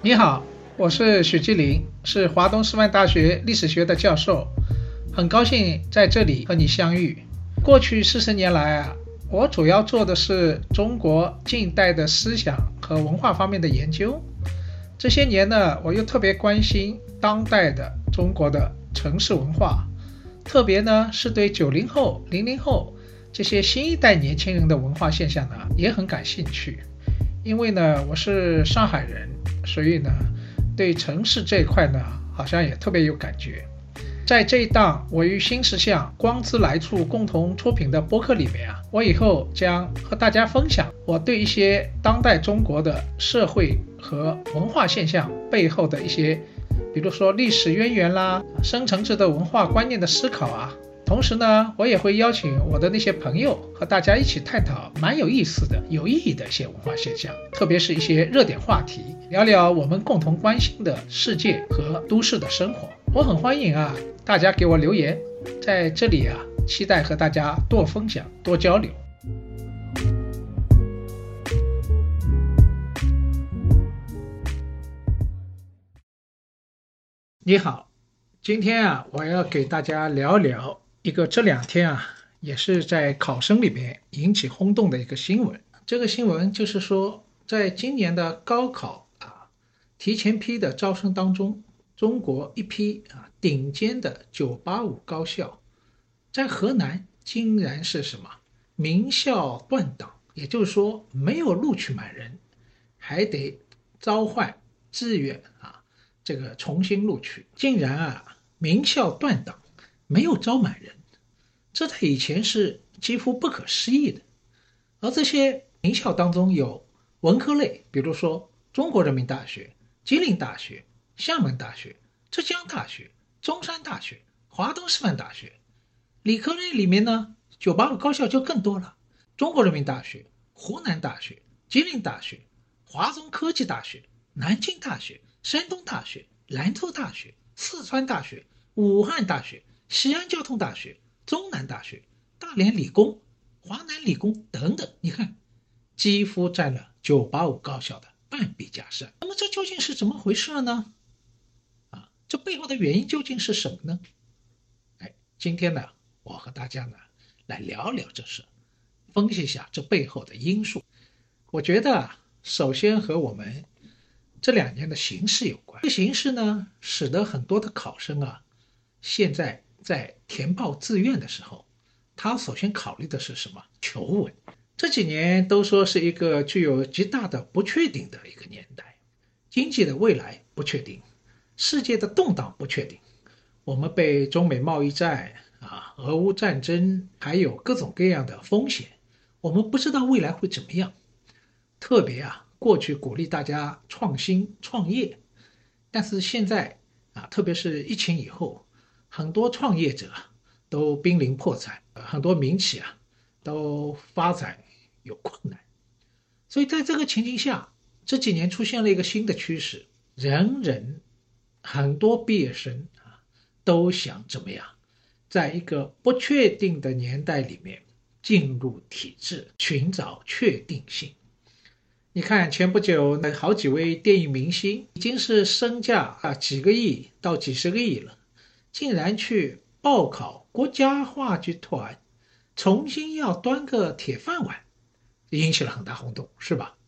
你好，我是许继林，是华东师范大学历史学的教授，很高兴在这里和你相遇。过去四十年来啊，我主要做的是中国近代的思想和文化方面的研究。这些年呢，我又特别关心当代的中国的城市文化，特别呢是对九零后、零零后这些新一代年轻人的文化现象呢也很感兴趣。因为呢，我是上海人，所以呢，对城市这一块呢，好像也特别有感觉。在这一档我与新石像光之来处共同出品的播客里面啊，我以后将和大家分享我对一些当代中国的社会和文化现象背后的一些，比如说历史渊源啦、深层次的文化观念的思考啊。同时呢，我也会邀请我的那些朋友和大家一起探讨蛮有意思的、有意义的一些文化现象，特别是一些热点话题，聊聊我们共同关心的世界和都市的生活。我很欢迎啊，大家给我留言，在这里啊，期待和大家多分享、多交流。你好，今天啊，我要给大家聊聊。一个这两天啊，也是在考生里边引起轰动的一个新闻。这个新闻就是说，在今年的高考啊提前批的招生当中，中国一批啊顶尖的985高校，在河南竟然是什么名校断档，也就是说没有录取满人，还得召唤志愿啊，这个重新录取，竟然啊名校断档，没有招满人。这在以前是几乎不可思议的，而这些名校当中有文科类，比如说中国人民大学、吉林大学、厦门大学、浙江大学、中山大学、华东师范大学；理科类里面呢，九八五高校就更多了，中国人民大学、湖南大学、吉林大学、华中科技大学、南京大学、山东大学、兰州大学、四川大学、武汉大学、西安交通大学。中南大学、大连理工、华南理工等等，你看，几乎占了985高校的半壁江山。那么这究竟是怎么回事呢？啊，这背后的原因究竟是什么呢？哎，今天呢，我和大家呢来聊聊这事，分析一下这背后的因素。我觉得啊，首先和我们这两年的形势有关。这形势呢，使得很多的考生啊，现在。在填报志愿的时候，他首先考虑的是什么？求稳。这几年都说是一个具有极大的不确定的一个年代，经济的未来不确定，世界的动荡不确定，我们被中美贸易战啊、俄乌战争，还有各种各样的风险，我们不知道未来会怎么样。特别啊，过去鼓励大家创新创业，但是现在啊，特别是疫情以后。很多创业者都濒临破产，很多民企啊都发展有困难，所以在这个情境下，这几年出现了一个新的趋势，人人很多毕业生啊都想怎么样，在一个不确定的年代里面进入体制，寻找确定性。你看，前不久那好几位电影明星已经是身价啊几个亿到几十个亿了。竟然去报考国家话剧团，重新要端个铁饭碗，引起了很大轰动，是吧？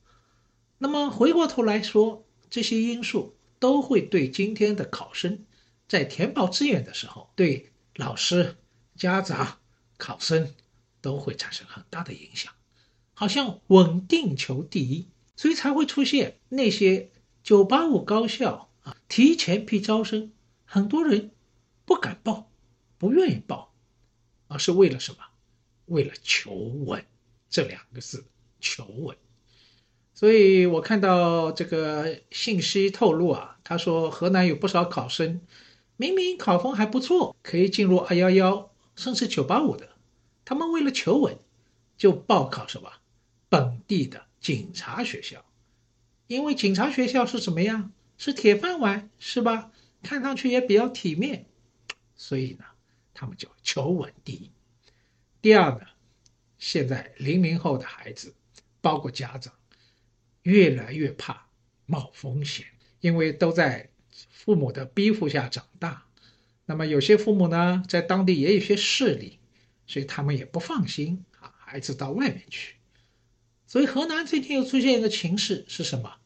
那么回过头来说，这些因素都会对今天的考生在填报志愿的时候，对老师、家长、考生都会产生很大的影响。好像稳定求第一，所以才会出现那些九八五高校啊提前批招生，很多人。不敢报，不愿意报，而是为了什么？为了求稳这两个字，求稳。所以我看到这个信息透露啊，他说河南有不少考生，明明考分还不错，可以进入二幺幺甚至九八五的，他们为了求稳，就报考什么本地的警察学校，因为警察学校是怎么样？是铁饭碗，是吧？看上去也比较体面。所以呢，他们就求稳第一。第二呢，现在零零后的孩子包括家长，越来越怕冒风险，因为都在父母的逼迫下长大。那么有些父母呢，在当地也有些势力，所以他们也不放心啊，孩子到外面去。所以河南最近又出现一个情势是什么？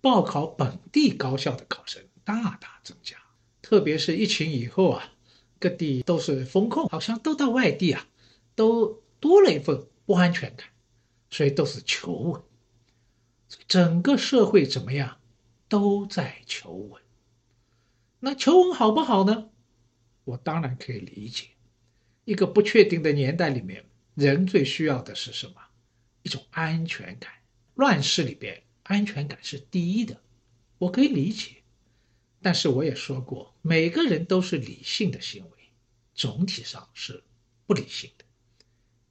报考本地高校的考生大大增加，特别是疫情以后啊，各地都是封控，好像都到外地啊，都多了一份不安全感，所以都是求稳。整个社会怎么样，都在求稳。那求稳好不好呢？我当然可以理解。一个不确定的年代里面，人最需要的是什么？一种安全感。乱世里边。安全感是第一的，我可以理解，但是我也说过，每个人都是理性的行为，总体上是不理性的。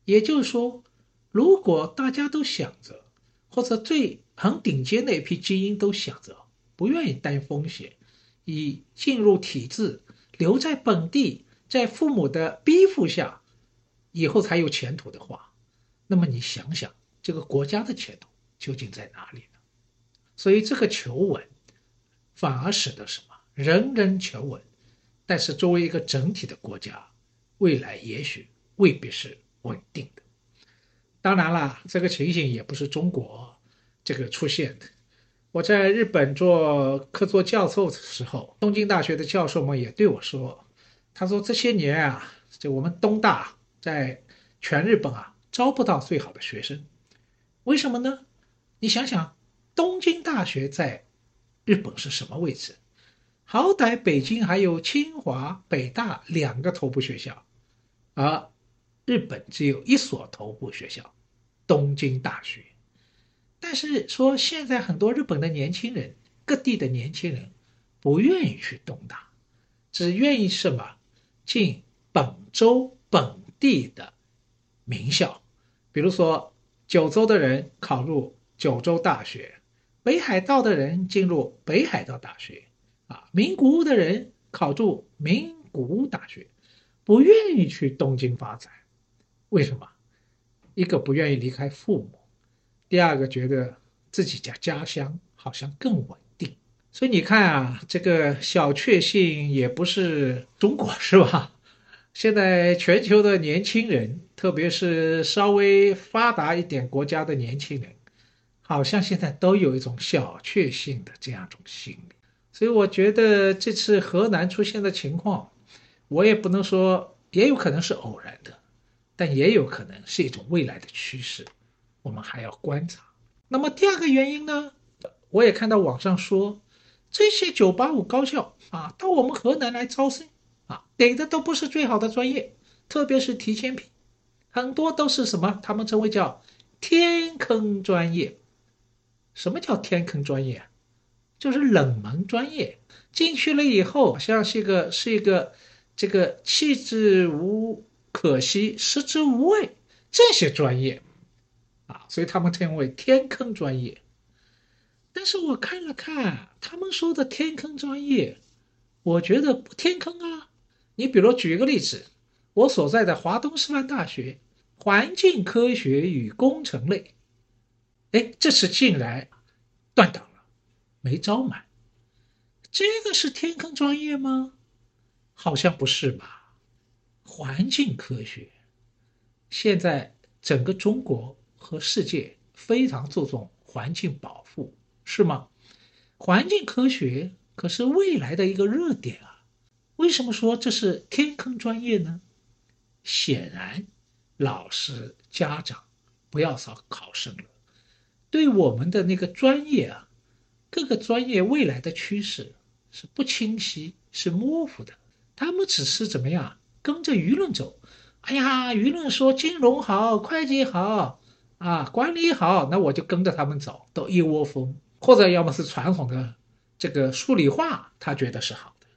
也就是说，如果大家都想着，或者最很顶尖那批精英都想着不愿意担风险，以进入体制，留在本地，在父母的逼迫下，以后才有前途的话，那么你想想，这个国家的前途究竟在哪里呢？所以这个求稳，反而使得什么人人求稳，但是作为一个整体的国家，未来也许未必是稳定的。当然了，这个情形也不是中国这个出现的。我在日本做客座教授的时候，东京大学的教授们也对我说：“他说这些年啊，就我们东大在全日本啊招不到最好的学生，为什么呢？你想想。”东京大学在日本是什么位置？好歹北京还有清华、北大两个头部学校，而日本只有一所头部学校——东京大学。但是说现在很多日本的年轻人，各地的年轻人不愿意去东大，只愿意什么进本州本地的名校，比如说九州的人考入九州大学。北海道的人进入北海道大学，啊，名古屋的人考入名古屋大学，不愿意去东京发展，为什么？一个不愿意离开父母，第二个觉得自己家家乡好像更稳定。所以你看啊，这个小确幸也不是中国，是吧？现在全球的年轻人，特别是稍微发达一点国家的年轻人。好像现在都有一种小确幸的这样一种心理，所以我觉得这次河南出现的情况，我也不能说，也有可能是偶然的，但也有可能是一种未来的趋势，我们还要观察。那么第二个原因呢，我也看到网上说，这些九八五高校啊，到我们河南来招生啊，给的都不是最好的专业，特别是提前批，很多都是什么？他们称为叫天坑专业。什么叫天坑专业？就是冷门专业，进去了以后，好像是一个是一个这个弃之无可惜，食之无味这些专业啊，所以他们称为天坑专业。但是我看了看他们说的天坑专业，我觉得不天坑啊。你比如举一个例子，我所在的华东师范大学环境科学与工程类。哎，这次进来断档了，没招满。这个是天坑专业吗？好像不是吧。环境科学，现在整个中国和世界非常注重环境保护，是吗？环境科学可是未来的一个热点啊。为什么说这是天坑专业呢？显然，老师、家长不要少考生了。对我们的那个专业啊，各个专业未来的趋势是不清晰、是模糊的。他们只是怎么样跟着舆论走？哎呀，舆论说金融好、会计好啊、管理好，那我就跟着他们走，都一窝蜂。或者要么是传统的这个数理化，他觉得是好的。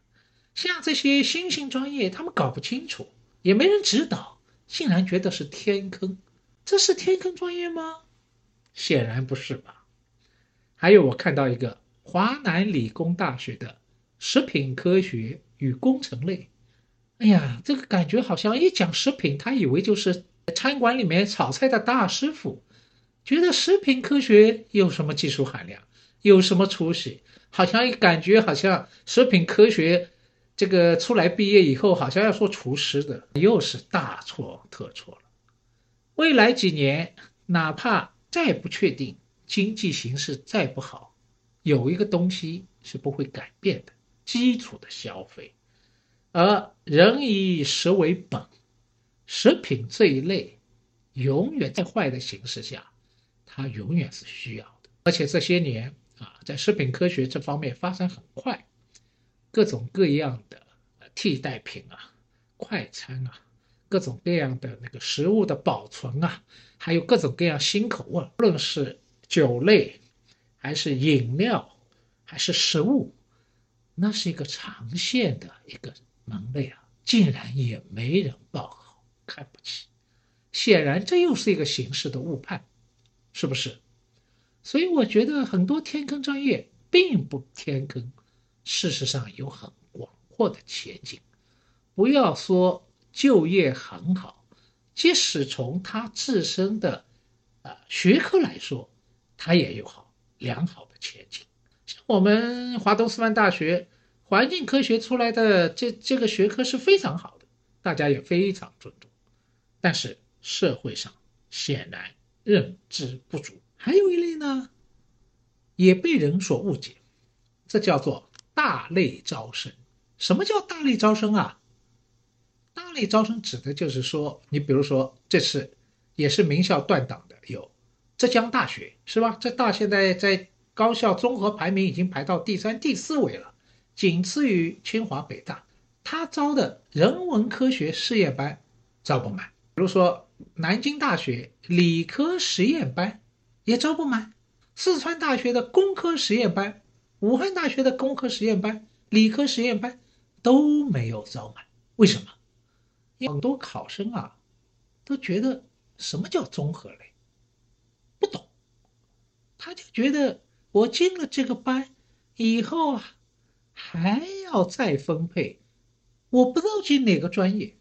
像这些新兴专业，他们搞不清楚，也没人指导，竟然觉得是天坑。这是天坑专业吗？显然不是吧？还有，我看到一个华南理工大学的食品科学与工程类。哎呀，这个感觉好像一讲食品，他以为就是餐馆里面炒菜的大师傅，觉得食品科学有什么技术含量，有什么出息？好像感觉好像食品科学这个出来毕业以后，好像要做厨师的，又是大错特错了。未来几年，哪怕再不确定，经济形势再不好，有一个东西是不会改变的：基础的消费。而人以食为本，食品这一类，永远在坏的形势下，它永远是需要的。而且这些年啊，在食品科学这方面发展很快，各种各样的替代品啊，快餐啊。各种各样的那个食物的保存啊，还有各种各样新口味，无论是酒类，还是饮料，还是食物，那是一个长线的一个门类啊，竟然也没人报好，看不起。显然，这又是一个形式的误判，是不是？所以我觉得很多天坑专业并不天坑，事实上有很广阔的前景。不要说。就业很好，即使从他自身的啊学科来说，他也有好良好的前景。像我们华东师范大学环境科学出来的这这个学科是非常好的，大家也非常尊重。但是社会上显然认知不足。还有一类呢，也被人所误解，这叫做大类招生。什么叫大类招生啊？大类招生指的就是说，你比如说这次也是名校断档的，有浙江大学是吧？这大现在在高校综合排名已经排到第三、第四位了，仅次于清华、北大。他招的人文科学试验班招不满，比如说南京大学理科实验班也招不满，四川大学的工科实验班、武汉大学的工科实验班、理科实验班都没有招满，为什么？很多考生啊，都觉得什么叫综合类，不懂，他就觉得我进了这个班以后啊，还要再分配，我不知道进哪个专业，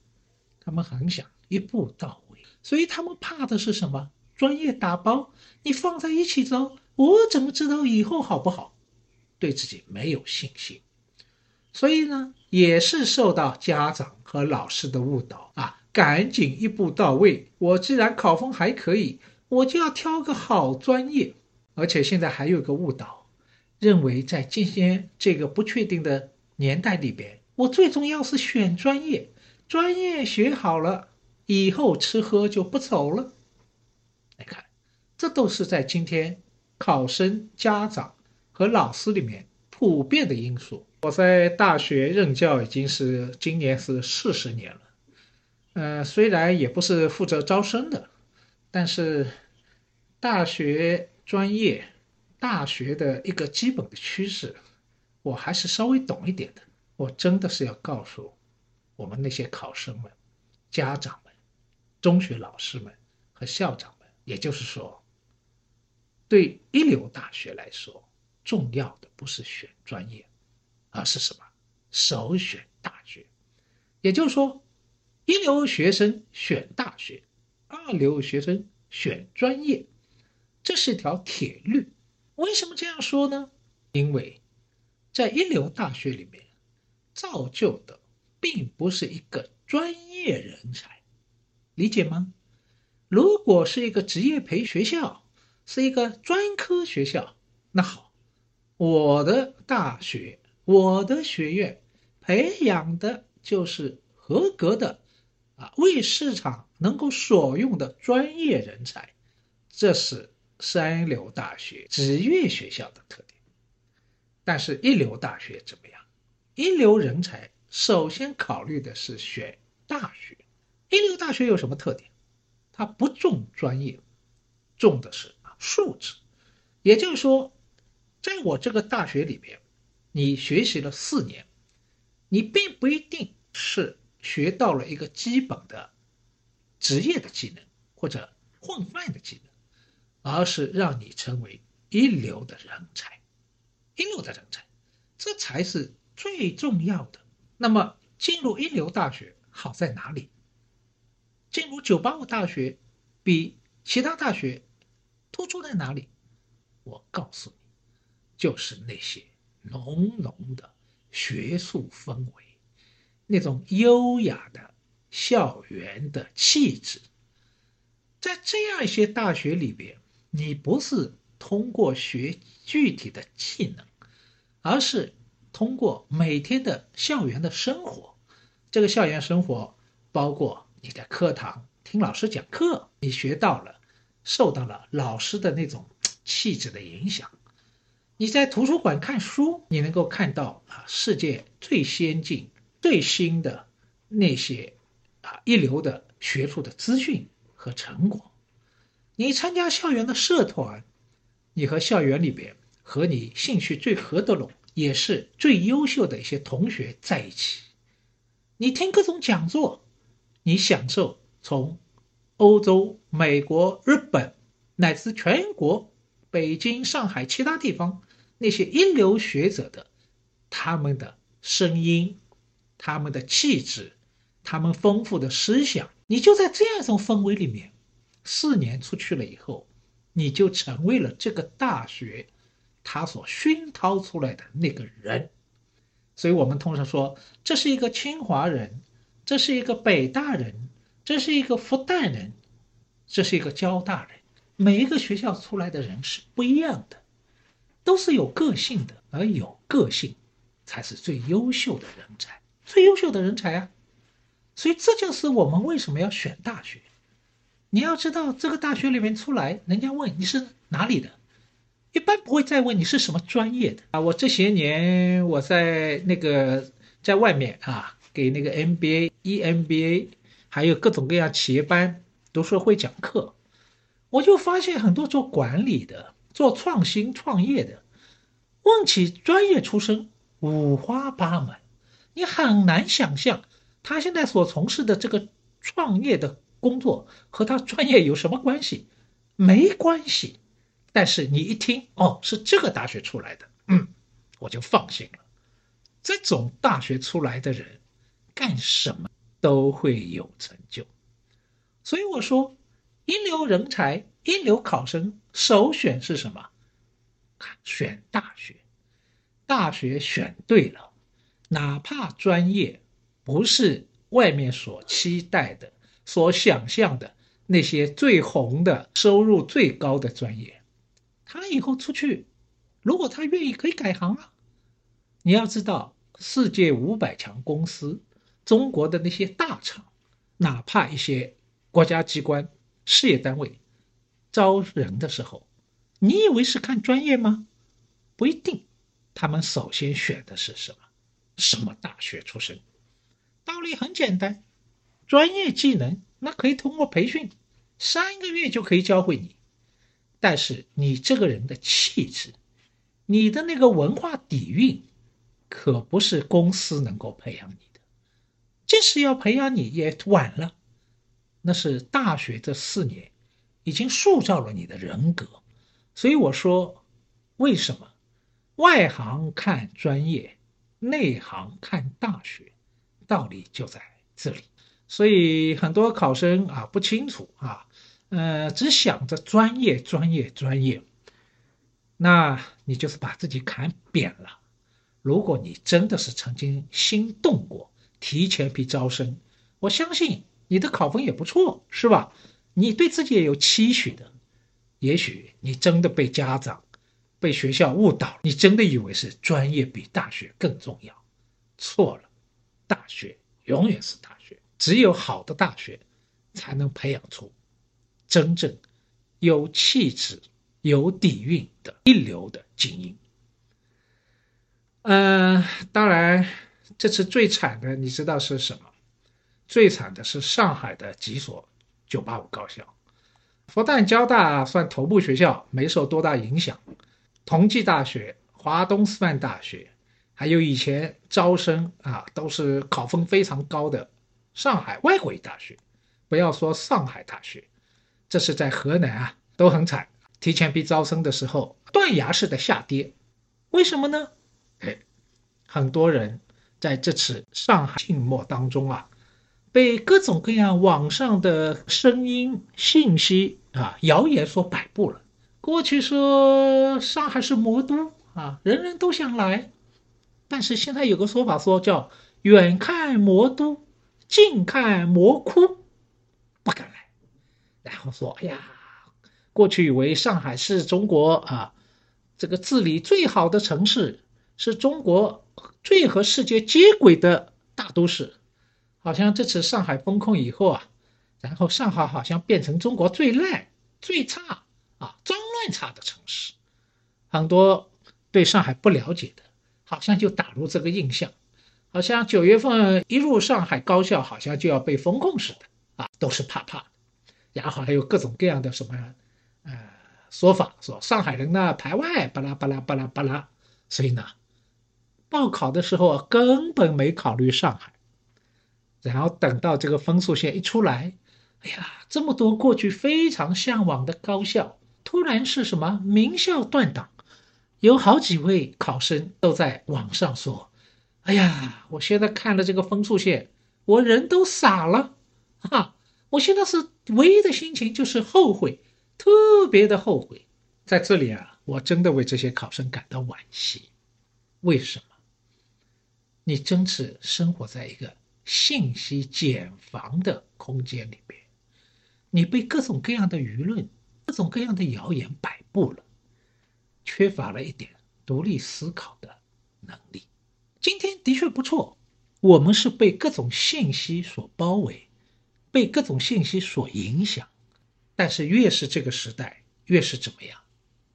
他们很想一步到位，所以他们怕的是什么？专业打包，你放在一起招，我怎么知道以后好不好？对自己没有信心。所以呢，也是受到家长和老师的误导啊，赶紧一步到位。我既然考分还可以，我就要挑个好专业。而且现在还有个误导，认为在今天这个不确定的年代里边，我最重要是选专业，专业学好了以后吃喝就不愁了。来看，这都是在今天考生、家长和老师里面普遍的因素。我在大学任教已经是今年是四十年了，呃，虽然也不是负责招生的，但是大学专业、大学的一个基本的趋势，我还是稍微懂一点的。我真的是要告诉我们那些考生们、家长们、中学老师们和校长们，也就是说，对一流大学来说，重要的不是选专业。而是什么？首选大学，也就是说，一流学生选大学，二流学生选专业，这是一条铁律。为什么这样说呢？因为，在一流大学里面，造就的并不是一个专业人才，理解吗？如果是一个职业培学校，是一个专科学校，那好，我的大学。我的学院培养的就是合格的啊，为市场能够所用的专业人才，这是三流大学职业学校的特点。但是，一流大学怎么样？一流人才首先考虑的是选大学。一流大学有什么特点？它不重专业，重的是啊素质。也就是说，在我这个大学里面。你学习了四年，你并不一定是学到了一个基本的职业的技能或者混饭的技能，而是让你成为一流的人才，一流的人才，这才是最重要的。那么进入一流大学好在哪里？进入九八五大学比其他大学突出在哪里？我告诉你，就是那些浓浓的学术氛围，那种优雅的校园的气质。在这样一些大学里边，你不是通过学具体的技能，而是通过每天的校园的生活。这个校园生活包括你在课堂听老师讲课，你学到了，受到了老师的那种气质的影响；你在图书馆看书，你能够看到啊世界最先进、最新的那些啊一流的学术的资讯。和成果，你参加校园的社团，你和校园里边和你兴趣最合得拢，也是最优秀的一些同学在一起，你听各种讲座，你享受从欧洲、美国、日本乃至全国、北京、上海其他地方那些一流学者的他们的声音、他们的气质、他们丰富的思想。你就在这样一种氛围里面，四年出去了以后，你就成为了这个大学他所熏陶出来的那个人。所以，我们通常说，这是一个清华人，这是一个北大人，这是一个复旦人，这是一个交大人。每一个学校出来的人是不一样的，都是有个性的，而有个性才是最优秀的人才，最优秀的人才啊！所以这就是我们为什么要选大学。你要知道，这个大学里面出来，人家问你是哪里的，一般不会再问你是什么专业的啊。我这些年我在那个在外面啊，给那个 MBA、EMBA，还有各种各样企业班读书会讲课，我就发现很多做管理的、做创新创业的，问起专业出身五花八门，你很难想象。他现在所从事的这个创业的工作和他专业有什么关系？没关系。但是你一听，哦，是这个大学出来的，嗯，我就放心了。这种大学出来的人，干什么都会有成就。所以我说，一流人才、一流考生首选是什么？选大学。大学选对了，哪怕专业。不是外面所期待的、所想象的那些最红的、收入最高的专业。他以后出去，如果他愿意，可以改行啊。你要知道，世界五百强公司、中国的那些大厂，哪怕一些国家机关、事业单位招人的时候，你以为是看专业吗？不一定。他们首先选的是什么？什么大学出身？道理很简单，专业技能那可以通过培训，三个月就可以教会你。但是你这个人的气质，你的那个文化底蕴，可不是公司能够培养你的。即使要培养你也晚了，那是大学这四年已经塑造了你的人格。所以我说，为什么外行看专业，内行看大学？道理就在这里，所以很多考生啊不清楚啊，呃，只想着专业、专业、专业，那你就是把自己看扁了。如果你真的是曾经心动过，提前批招生，我相信你的考分也不错，是吧？你对自己也有期许的。也许你真的被家长、被学校误导，你真的以为是专业比大学更重要，错了。大学永远是大学，只有好的大学，才能培养出真正有气质、有底蕴的一流的精英。嗯，当然，这次最惨的，你知道是什么？最惨的是上海的几所985高校，复旦、交大算头部学校，没受多大影响。同济大学、华东师范大学。还有以前招生啊，都是考分非常高的上海外国语大学，不要说上海大学，这是在河南啊都很惨。提前批招生的时候，断崖式的下跌，为什么呢？哎，很多人在这次上海静默当中啊，被各种各样网上的声音、信息啊、谣言所摆布了，过去说上海是魔都啊，人人都想来，但是现在有个说法说叫远看魔都，近看魔窟，不敢来。然后说，哎呀，过去以为上海是中国啊，这个治理最好的城市，是中国最和世界接轨的大都市。好像这次上海封控以后啊，然后上海好像变成中国最烂、最差啊、脏乱差的城市。很多对上海不了解的，好像就打入这个印象，好像九月份一入上海高校，好像就要被封控似的啊，都是怕怕的。然后还有各种各样的什么呃说法，说上海人呢排外，巴拉巴拉巴拉巴拉。所以呢，报考的时候根本没考虑上海。然后等到这个分数线一出来，哎呀，这么多过去非常向往的高校，突然是什么名校断档，有好几位考生都在网上说：“哎呀，我现在看了这个分数线，我人都傻了，哈！我现在是唯一的心情就是后悔，特别的后悔。在这里啊，我真的为这些考生感到惋惜。为什么？你真是生活在一个……信息茧房的空间里边，你被各种各样的舆论、各种各样的谣言摆布了，缺乏了一点独立思考的能力。今天的确不错，我们是被各种信息所包围，被各种信息所影响。但是越是这个时代，越是怎么样？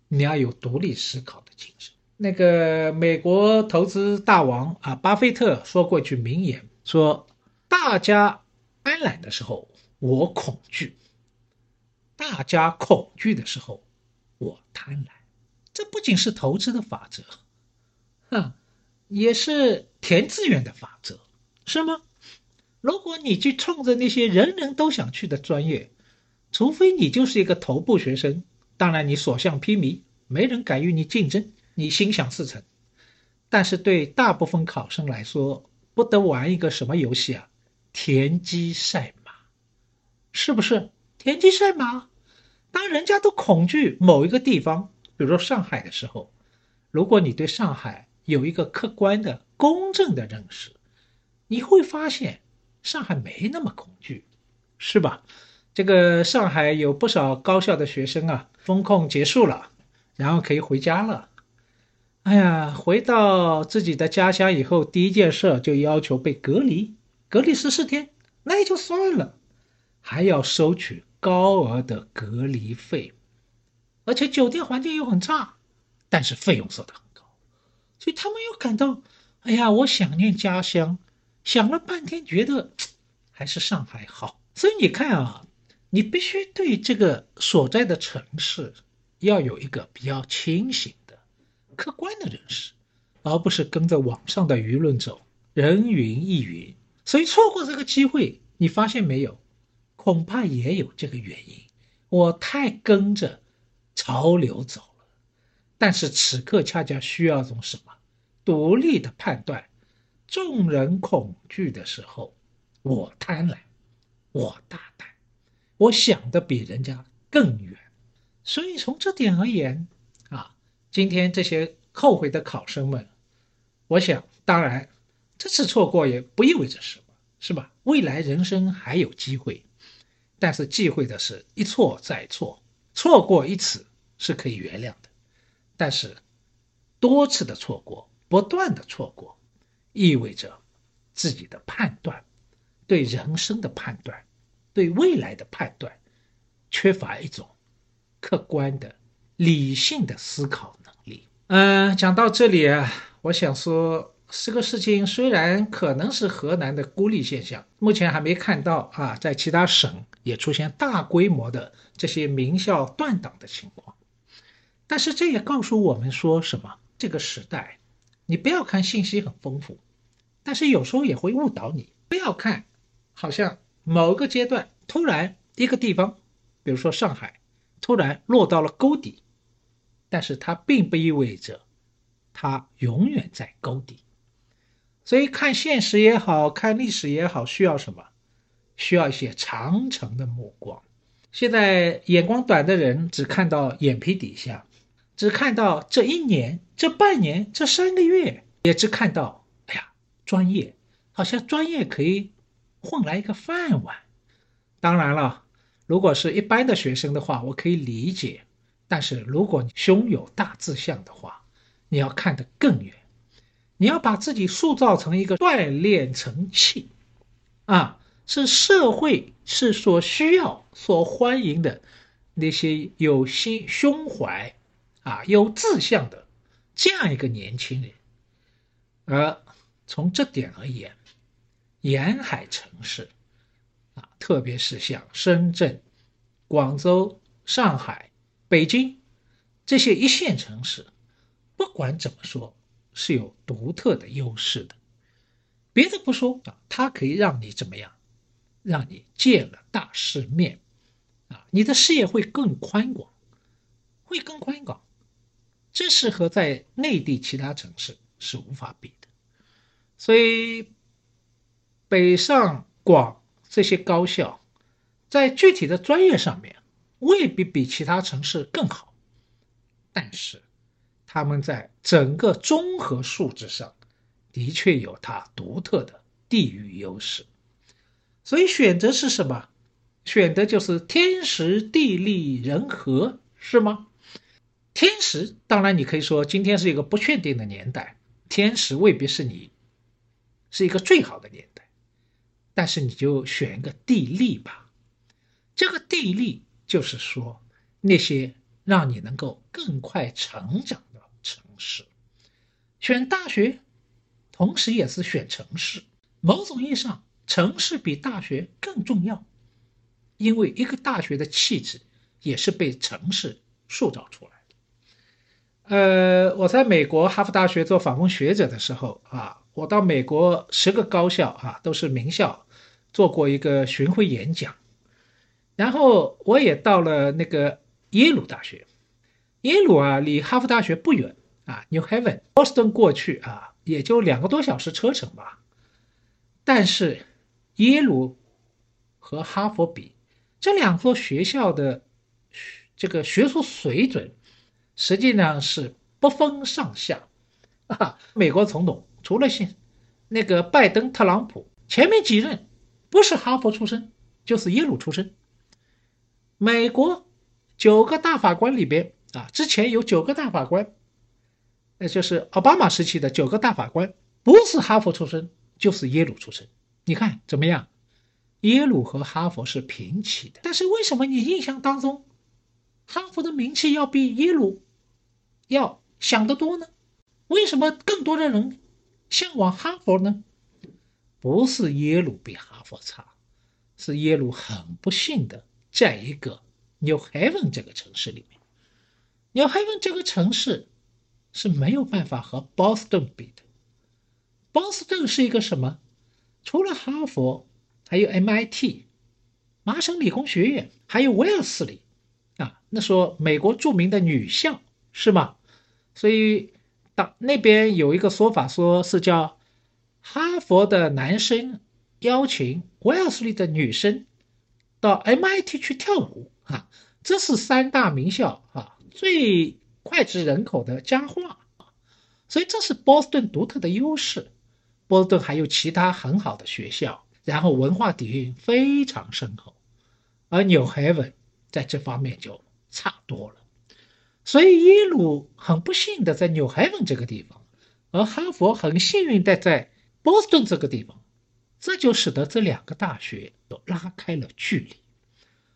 你要有独立思考的精神。那个美国投资大王啊，巴菲特说过一句名言。说，大家贪婪的时候，我恐惧；大家恐惧的时候，我贪婪。这不仅是投资的法则，哼，也是填志愿的法则，是吗？如果你去冲着那些人人都想去的专业，除非你就是一个头部学生，当然你所向披靡，没人敢与你竞争，你心想事成。但是对大部分考生来说，不得玩一个什么游戏啊？田鸡赛马，是不是？田鸡赛马，当人家都恐惧某一个地方，比如说上海的时候，如果你对上海有一个客观的、公正的认识，你会发现上海没那么恐惧，是吧？这个上海有不少高校的学生啊，风控结束了，然后可以回家了。哎呀，回到自己的家乡以后，第一件事就要求被隔离，隔离十四天，那也就算了，还要收取高额的隔离费，而且酒店环境又很差，但是费用收的很高，所以他们又感到，哎呀，我想念家乡，想了半天，觉得还是上海好。所以你看啊，你必须对这个所在的城市要有一个比较清醒。客观的认识，而不是跟着网上的舆论走，人云亦云。所以错过这个机会，你发现没有？恐怕也有这个原因。我太跟着潮流走了，但是此刻恰恰需要一种什么？独立的判断。众人恐惧的时候，我贪婪，我大胆，我想的比人家更远。所以从这点而言。今天这些后悔的考生们，我想，当然，这次错过也不意味着什么，是吧？未来人生还有机会，但是忌讳的是一错再错，错过一次是可以原谅的，但是多次的错过，不断的错过，意味着自己的判断，对人生的判断，对未来的判断，缺乏一种客观的、理性的思考。嗯，讲到这里啊，我想说，这个事情虽然可能是河南的孤立现象，目前还没看到啊，在其他省也出现大规模的这些名校断档的情况，但是这也告诉我们说什么？这个时代，你不要看信息很丰富，但是有时候也会误导你。不要看，好像某个阶段突然一个地方，比如说上海，突然落到了沟底。但是它并不意味着它永远在沟底，所以看现实也好看历史也好，需要什么？需要一些长程的目光。现在眼光短的人只看到眼皮底下，只看到这一年、这半年、这三个月，也只看到，哎呀，专业，好像专业可以混来一个饭碗。当然了，如果是一般的学生的话，我可以理解。但是如果你胸有大志向的话，你要看得更远，你要把自己塑造成一个锻炼成器，啊，是社会是所需要、所欢迎的那些有心胸怀啊、有志向的这样一个年轻人。而从这点而言，沿海城市啊，特别是像深圳、广州、上海。北京这些一线城市，不管怎么说，是有独特的优势的。别的不说啊，它可以让你怎么样？让你见了大世面，啊，你的视野会更宽广，会更宽广。这是和在内地其他城市是无法比的。所以，北上广这些高校，在具体的专业上面。未必比其他城市更好，但是他们在整个综合素质上的确有它独特的地域优势。所以选择是什么？选择就是天时地利人和，是吗？天时当然你可以说今天是一个不确定的年代，天时未必是你是一个最好的年代，但是你就选一个地利吧，这个地利。就是说，那些让你能够更快成长的城市，选大学，同时也是选城市。某种意义上，城市比大学更重要，因为一个大学的气质也是被城市塑造出来的。呃，我在美国哈佛大学做访问学者的时候啊，我到美国十个高校啊，都是名校，做过一个巡回演讲。然后我也到了那个耶鲁大学，耶鲁啊，离哈佛大学不远啊，New Haven，Boston 过去啊，也就两个多小时车程吧。但是耶鲁和哈佛比，这两所学校的这个学术水准，实际上是不分上下 啊。美国总统除了现那个拜登、特朗普，前面几任不是哈佛出身，就是耶鲁出身。美国九个大法官里边啊，之前有九个大法官，那就是奥巴马时期的九个大法官，不是哈佛出身就是耶鲁出身。你看怎么样？耶鲁和哈佛是平齐的，但是为什么你印象当中，哈佛的名气要比耶鲁要响得多呢？为什么更多的人向往哈佛呢？不是耶鲁比哈佛差，是耶鲁很不幸的。在一个 New Haven 这个城市里面，New Haven 这个城市是没有办法和 Boston 比的。Boston 是一个什么？除了哈佛，还有 MIT、麻省理工学院，还有威尔斯里啊，那说美国著名的女校是吗？所以当那边有一个说法，说是叫哈佛的男生邀请威尔斯里的女生。到 MIT 去跳舞啊，这是三大名校啊最脍炙人口的佳话所以这是波士顿独特的优势。波士顿还有其他很好的学校，然后文化底蕴非常深厚，而纽黑文在这方面就差多了。所以耶鲁很不幸的在纽黑文这个地方，而哈佛很幸运的在波士顿这个地方。这就使得这两个大学都拉开了距离，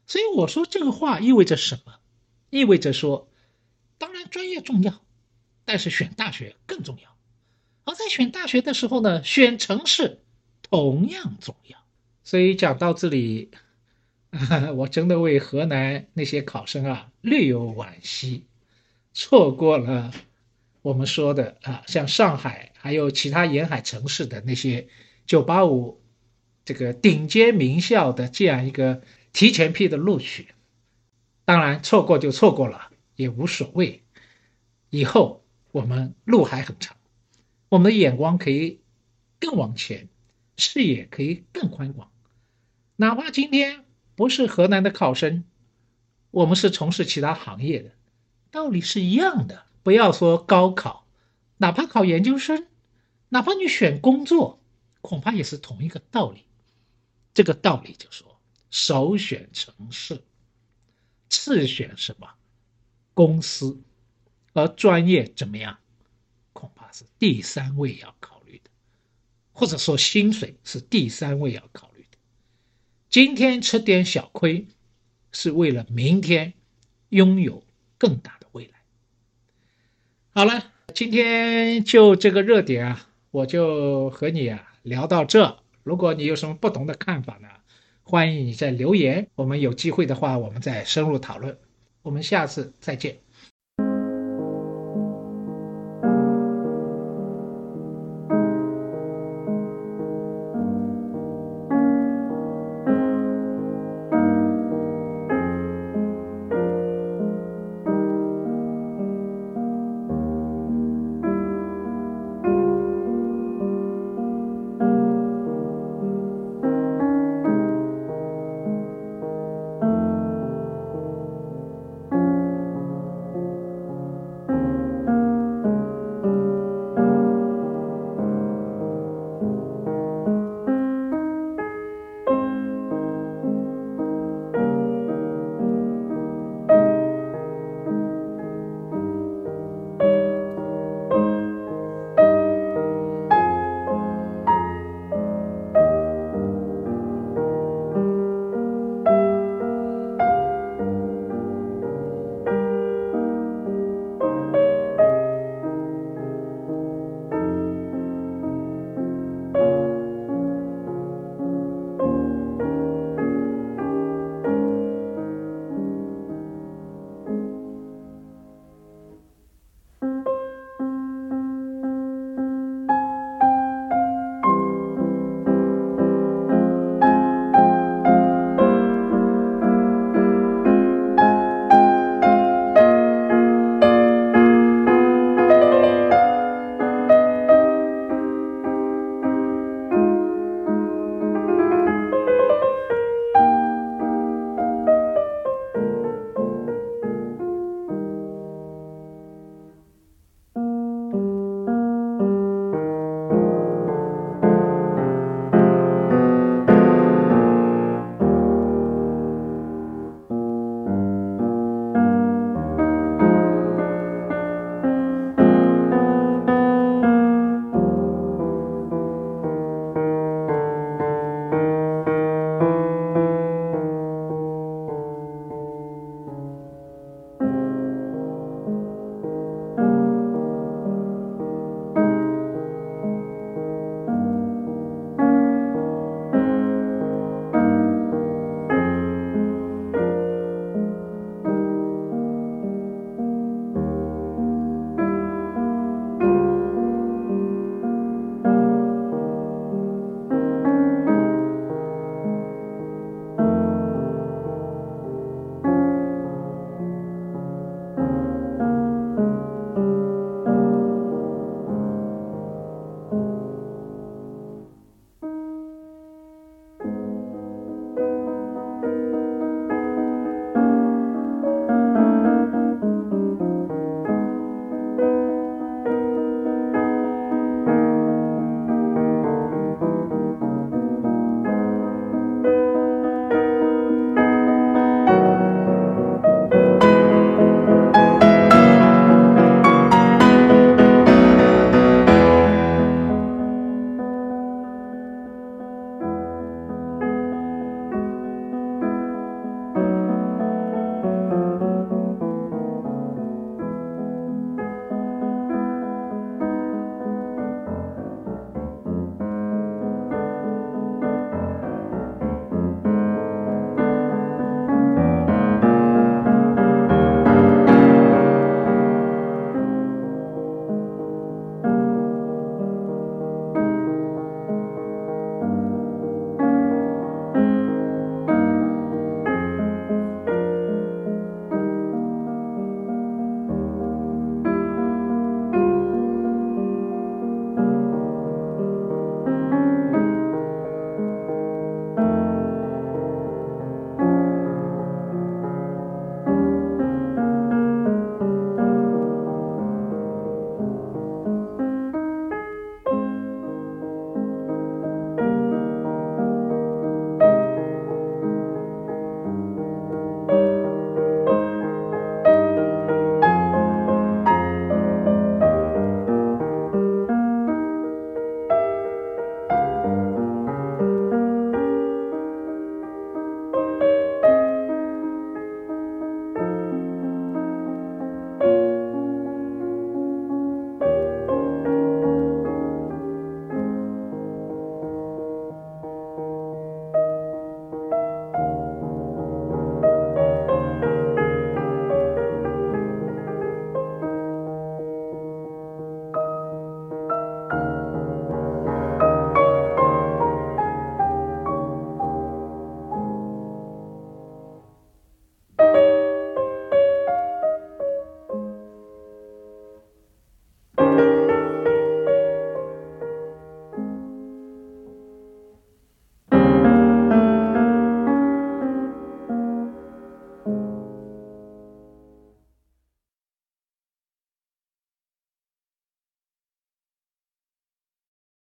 所以我说这个话意味着什么？意味着说，当然专业重要，但是选大学更重要。而在选大学的时候呢，选城市同样重要。所以讲到这里，我真的为河南那些考生啊略有惋惜，错过了我们说的啊，像上海还有其他沿海城市的那些。九八五，这个顶尖名校的这样一个提前批的录取，当然错过就错过了，也无所谓。以后我们路还很长，我们的眼光可以更往前，视野可以更宽广。哪怕今天不是河南的考生，我们是从事其他行业的，道理是一样的。不要说高考，哪怕考研究生，哪怕你选工作，恐怕也是同一个道理。这个道理就说，首选城市，次选什么公司，而专业怎么样，恐怕是第三位要考虑的，或者说薪水是第三位要考虑的。今天吃点小亏。是为了明天拥有更大的未来。好了，今天就这个热点啊，我就和你啊聊到这。如果你有什么不同的看法呢，欢迎你在留言。我们有机会的话，我们再深入讨论。我们下次再见。